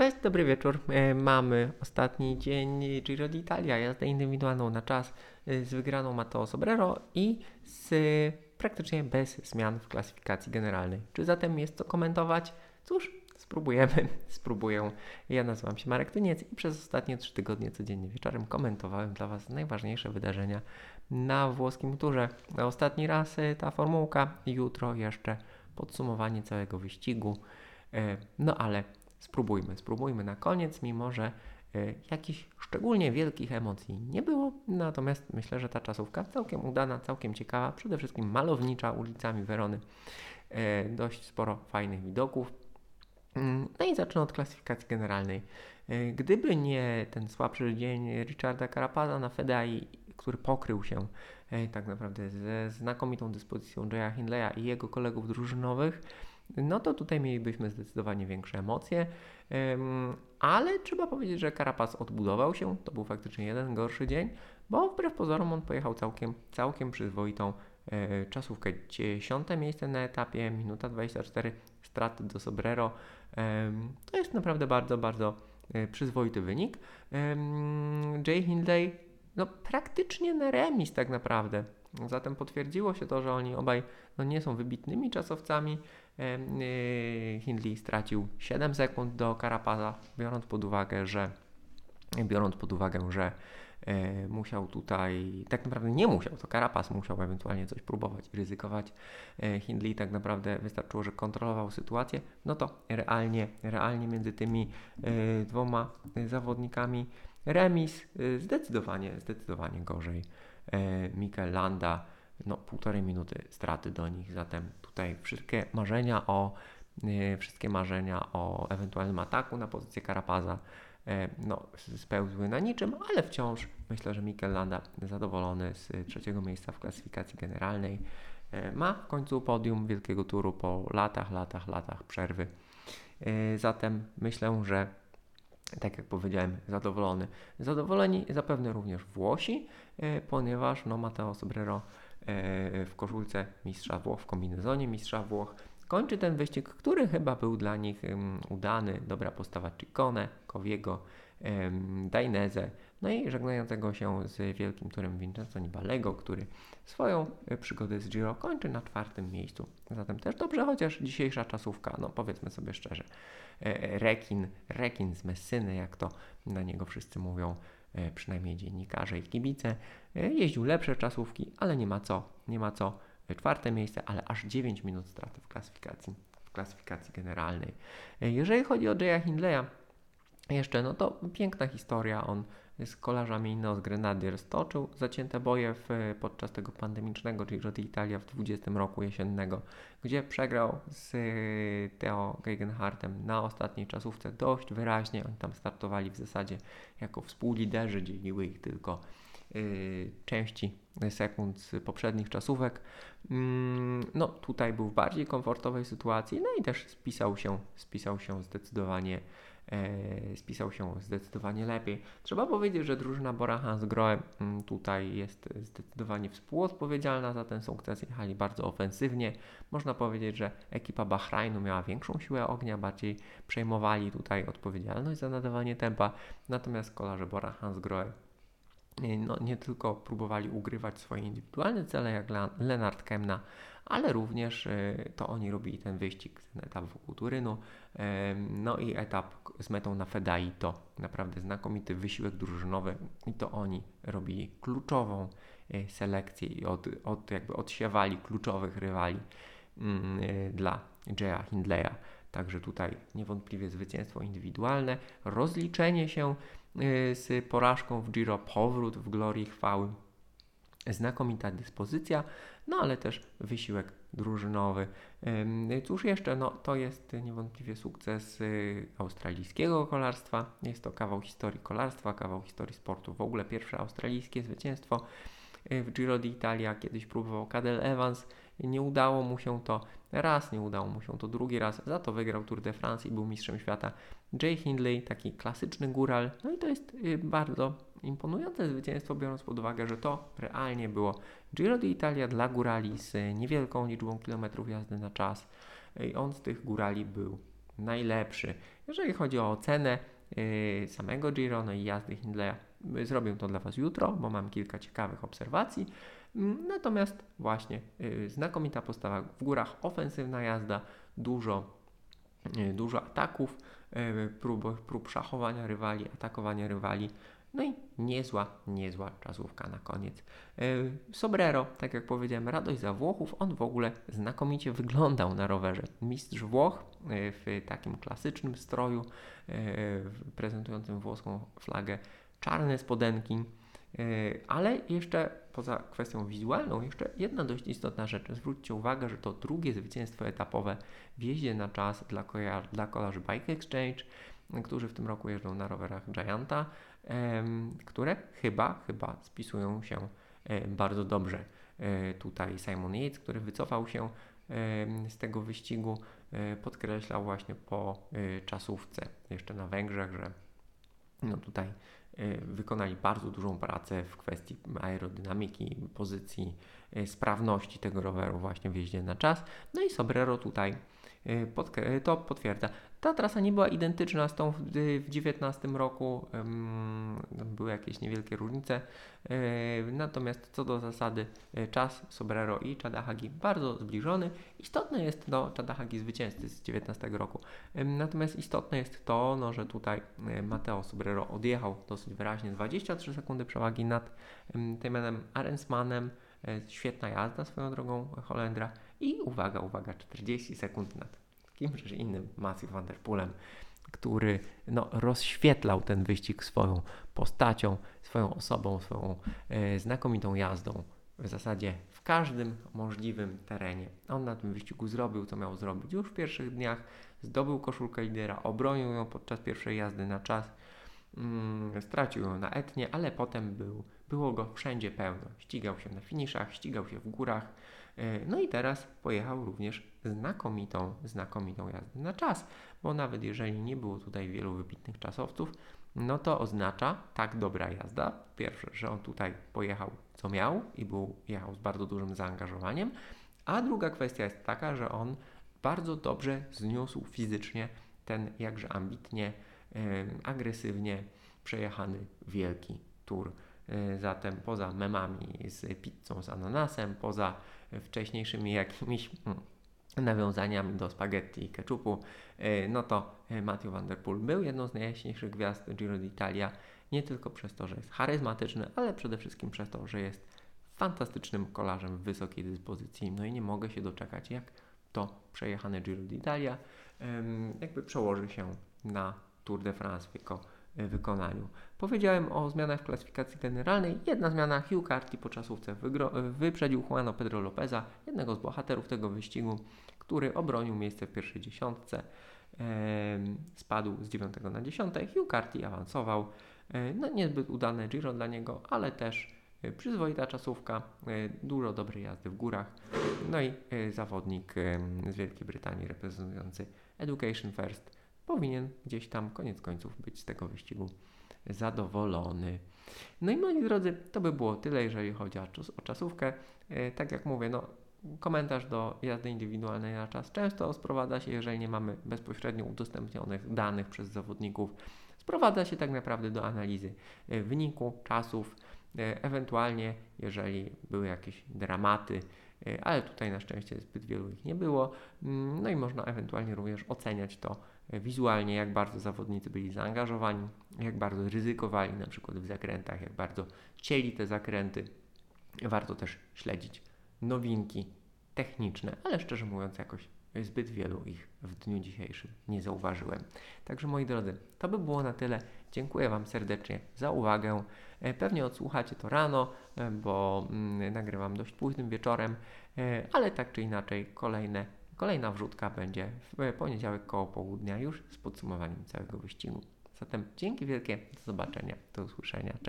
Cześć, dobry wieczór. E, mamy ostatni dzień Giro d'Italia, jazdę indywidualną na czas e, z wygraną Matteo Sobrero i z praktycznie bez zmian w klasyfikacji generalnej. Czy zatem jest co komentować? Cóż, spróbujemy, spróbuję. Ja nazywam się Marek Tyniec i przez ostatnie trzy tygodnie codziennie wieczorem komentowałem dla Was najważniejsze wydarzenia na włoskim turze. Ostatni raz e, ta formułka, jutro jeszcze podsumowanie całego wyścigu. No ale spróbujmy, spróbujmy na koniec, mimo że y, jakichś szczególnie wielkich emocji nie było. Natomiast myślę, że ta czasówka całkiem udana, całkiem ciekawa, przede wszystkim malownicza ulicami Werony. Y, dość sporo fajnych widoków. Mm, no i zacznę od klasyfikacji generalnej. Y, gdyby nie ten słabszy dzień Richarda Carapaza na Fedai, który pokrył się tak naprawdę ze znakomitą dyspozycją Jaya Hindleya i jego kolegów drużynowych, no to tutaj mielibyśmy zdecydowanie większe emocje. Ale trzeba powiedzieć, że Carapaz odbudował się. To był faktycznie jeden gorszy dzień, bo wbrew pozorom on pojechał całkiem, całkiem przyzwoitą e, czasówkę. Dziesiąte miejsce na etapie, minuta 24 straty do Sobrero. To jest naprawdę bardzo, bardzo e, przyzwoity wynik. Jay Hindley no praktycznie na remis tak naprawdę. Zatem potwierdziło się to, że oni obaj no, nie są wybitnymi czasowcami. Y, Hindley stracił 7 sekund do Karapaza, biorąc pod uwagę, że biorąc pod uwagę, że e, musiał tutaj, tak naprawdę nie musiał, to Carapaz musiał ewentualnie coś próbować ryzykować. E, Hindley tak naprawdę wystarczyło, że kontrolował sytuację, no to realnie, realnie między tymi e, dwoma zawodnikami remis zdecydowanie, zdecydowanie gorzej. Mikel Landa no, półtorej minuty straty do nich. Zatem tutaj wszystkie marzenia o yy, wszystkie marzenia o ewentualnym ataku na pozycję Karapaza yy, no, spełzły na niczym, ale wciąż myślę, że Mikel Landa zadowolony z trzeciego miejsca w klasyfikacji generalnej yy, ma w końcu podium wielkiego turu po latach, latach, latach przerwy. Zatem myślę, że tak jak powiedziałem, zadowolony. Zadowoleni zapewne również Włosi, ponieważ no, Matteo Sobrero E, w koszulce mistrza Włoch, w kombinezonie mistrza Włoch. Kończy ten wyścig, który chyba był dla nich udany. Dobra postawa Ciccone, Kowiego, Dainese, no i żegnającego się z wielkim turem Vincenzo Nibalego, który swoją e, przygodę z Giro kończy na czwartym miejscu. Zatem też dobrze, chociaż dzisiejsza czasówka, no powiedzmy sobie szczerze, e, rekin, rekin z Messyny, jak to na niego wszyscy mówią, E, przynajmniej dziennikarze i kibice. E, jeździł lepsze czasówki, ale nie ma co, nie ma co. E, czwarte miejsce, ale aż 9 minut straty w klasyfikacji, w klasyfikacji generalnej. Jeżeli chodzi o Jaya Hindleya, jeszcze, no to piękna historia. On z kolarzami Ineos Grenadiers toczył zacięte boje w, podczas tego pandemicznego Giro d'Italia w 20 roku jesiennego, gdzie przegrał z Theo Gegenhartem na ostatniej czasówce dość wyraźnie. Oni tam startowali w zasadzie jako współliderzy, dzieliły ich tylko yy, części sekund z poprzednich czasówek. Yy, no tutaj był w bardziej komfortowej sytuacji, no i też spisał się, spisał się zdecydowanie spisał się zdecydowanie lepiej. Trzeba powiedzieć, że drużyna Bora Hansgrohe mm, tutaj jest zdecydowanie współodpowiedzialna za ten sukces. Jechali bardzo ofensywnie. Można powiedzieć, że ekipa Bahrainu miała większą siłę ognia, bardziej przejmowali tutaj odpowiedzialność za nadawanie tempa. Natomiast kolarze Bora Hansgrohe no, nie tylko próbowali ugrywać swoje indywidualne cele, jak Lenard Kemna, ale również y, to oni robili ten wyścig, ten etap wokół Turynu, no i etap z metą na Fedai to naprawdę znakomity wysiłek drużynowy i to oni robili kluczową y, selekcję i od, od, jakby odsiewali kluczowych rywali mm, y, dla Jaya Hindleya. Także tutaj niewątpliwie zwycięstwo indywidualne, rozliczenie się z porażką w Giro, powrót w glorii chwały znakomita dyspozycja, no ale też wysiłek drużynowy. Cóż jeszcze, no to jest niewątpliwie sukces y, australijskiego kolarstwa. Jest to kawał historii kolarstwa, kawał historii sportu. W ogóle pierwsze australijskie zwycięstwo y, w Giro d'Italia. Kiedyś próbował Cadel Evans, nie udało mu się to raz, nie udało mu się to drugi raz, za to wygrał Tour de France i był mistrzem świata. Jay Hindley, taki klasyczny góral, no i to jest y, bardzo imponujące zwycięstwo, biorąc pod uwagę, że to realnie było Giro d'Italia dla górali z niewielką liczbą kilometrów jazdy na czas i on z tych górali był najlepszy. Jeżeli chodzi o ocenę yy, samego Giro no i jazdy Hindleya, yy, zrobię to dla Was jutro, bo mam kilka ciekawych obserwacji. Mm, Natomiast właśnie yy, znakomita postawa w górach, ofensywna jazda, dużo, yy, dużo ataków, yy, prób, prób szachowania rywali, atakowania rywali. No i niezła, niezła czasówka na koniec. Yy, Sobrero, tak jak powiedziałem, radość za Włochów. On w ogóle znakomicie wyglądał na rowerze. Mistrz Włoch yy, w takim klasycznym stroju yy, prezentującym włoską flagę, czarne spodenki. Ale jeszcze poza kwestią wizualną, jeszcze jedna dość istotna rzecz. Zwróćcie uwagę, że to drugie zwycięstwo etapowe w jeździe na czas dla, koja- dla kolarzy Bike Exchange, którzy w tym roku jeżdżą na rowerach Gianta, które chyba, chyba spisują się e, bardzo dobrze. E, Tutaj Simon Yates, który wycofał się z tego wyścigu, e, podkreślał właśnie po czasówce jeszcze na Węgrzech, że no tutaj wykonali bardzo dużą pracę w kwestii aerodynamiki, pozycji, sprawności tego roweru właśnie w jeździe na czas. No i Sobrero tutaj to potwierdza. Ta trasa nie była identyczna z tą w, w 19 roku, były jakieś niewielkie różnice, natomiast co do zasady czas Sobrero i Chadahagi bardzo zbliżony. Istotne jest no, Chadahagi zwycięzcy z 19 roku, natomiast istotne jest to, no, że tutaj Mateo Sobrero odjechał dosyć wyraźnie 23 sekundy przewagi nad ym, Tymenem Arensmanem, świetna jazda swoją drogą Holendra i uwaga, uwaga, 40 sekund nad kimże innym, Matthew Van Der Poelem, który no, rozświetlał ten wyścig swoją postacią, swoją osobą, swoją e, znakomitą jazdą. W zasadzie w każdym możliwym terenie. On na tym wyścigu zrobił, co miał zrobić już w pierwszych dniach. Zdobył koszulkę lidera, obronił ją podczas pierwszej jazdy na czas. Mm, stracił ją na etnie, ale potem był, było go wszędzie pełno. Ścigał się na finiszach, ścigał się w górach. E, No i teraz pojechał również znakomitą, znakomitą jazdę na czas, bo nawet jeżeli nie było tutaj wielu wybitnych czasowców, no to oznacza tak dobra jazda. Pierwsze, że on tutaj pojechał co miał i był, jechał z bardzo dużym zaangażowaniem, a druga kwestia jest taka, że on bardzo dobrze zniósł fizycznie ten jakże ambitnie, e, agresywnie przejechany wielki tour. E, Zatem poza memami z pizzą z ananasem, poza wcześniejszymi jakimiś mm, nawiązaniami do spaghetti i ketchupu, e, no to e, Matthew Van Der Poel był jedną z najjaśniejszych gwiazd Giro d'Italia, nie tylko przez to, że jest charyzmatyczny, ale przede wszystkim przez to, że jest fantastycznym kolarzem w wysokiej dyspozycji. No i nie mogę się doczekać, jak to przejechane Giro d'Italia jakby przełoży się na Tour de France e, wykonaniu. Powiedziałem o zmianach w klasyfikacji generalnej. Jedna zmiana Hugh Carty po czasówce e, wyprzedził Juano Pedro Lopeza, jednego z bohaterów tego wyścigu, który obronił miejsce w pierwszej dziesiątce. Spadł z 9 na 10. Hugh Carty awansował. E, No niezbyt udane Giro dla niego, ale też e, przyzwoita czasówka, e, dużo dobrej jazdy w górach. No i e, zawodnik z Wielkiej Brytanii reprezentujący Education First powinien gdzieś tam koniec końców być z tego wyścigu zadowolony. No i moi drodzy, to by było tyle, jeżeli chodzi o, czas- o czasówkę. E, tak jak mówię, no, komentarz do jazdy indywidualnej na czas często sprowadza się, jeżeli nie mamy bezpośrednio udostępnionych danych przez zawodników, sprowadza się tak naprawdę do analizy e, wyniku, czasów, e, ewentualnie jeżeli były jakieś dramaty, ale tutaj na szczęście zbyt wielu ich nie było. Mm, No i można ewentualnie również oceniać to e, wizualnie, jak bardzo zawodnicy byli zaangażowani, jak bardzo ryzykowali na przykład w zakrętach, jak bardzo cieli te zakręty. Warto też śledzić nowinki techniczne, ale szczerze mówiąc jakoś zbyt wielu ich w dniu dzisiejszym nie zauważyłem. Także moi drodzy, to by było na tyle. Dziękuję Wam serdecznie za uwagę. E, Pewnie odsłuchacie to rano, e, bo mm, nagrywam dość późnym wieczorem, e, ale tak czy inaczej kolejne, kolejna wrzutka będzie w poniedziałek koło południa już z podsumowaniem całego wyścigu. Zatem dzięki wielkie, do zobaczenia, do usłyszenia, cześć.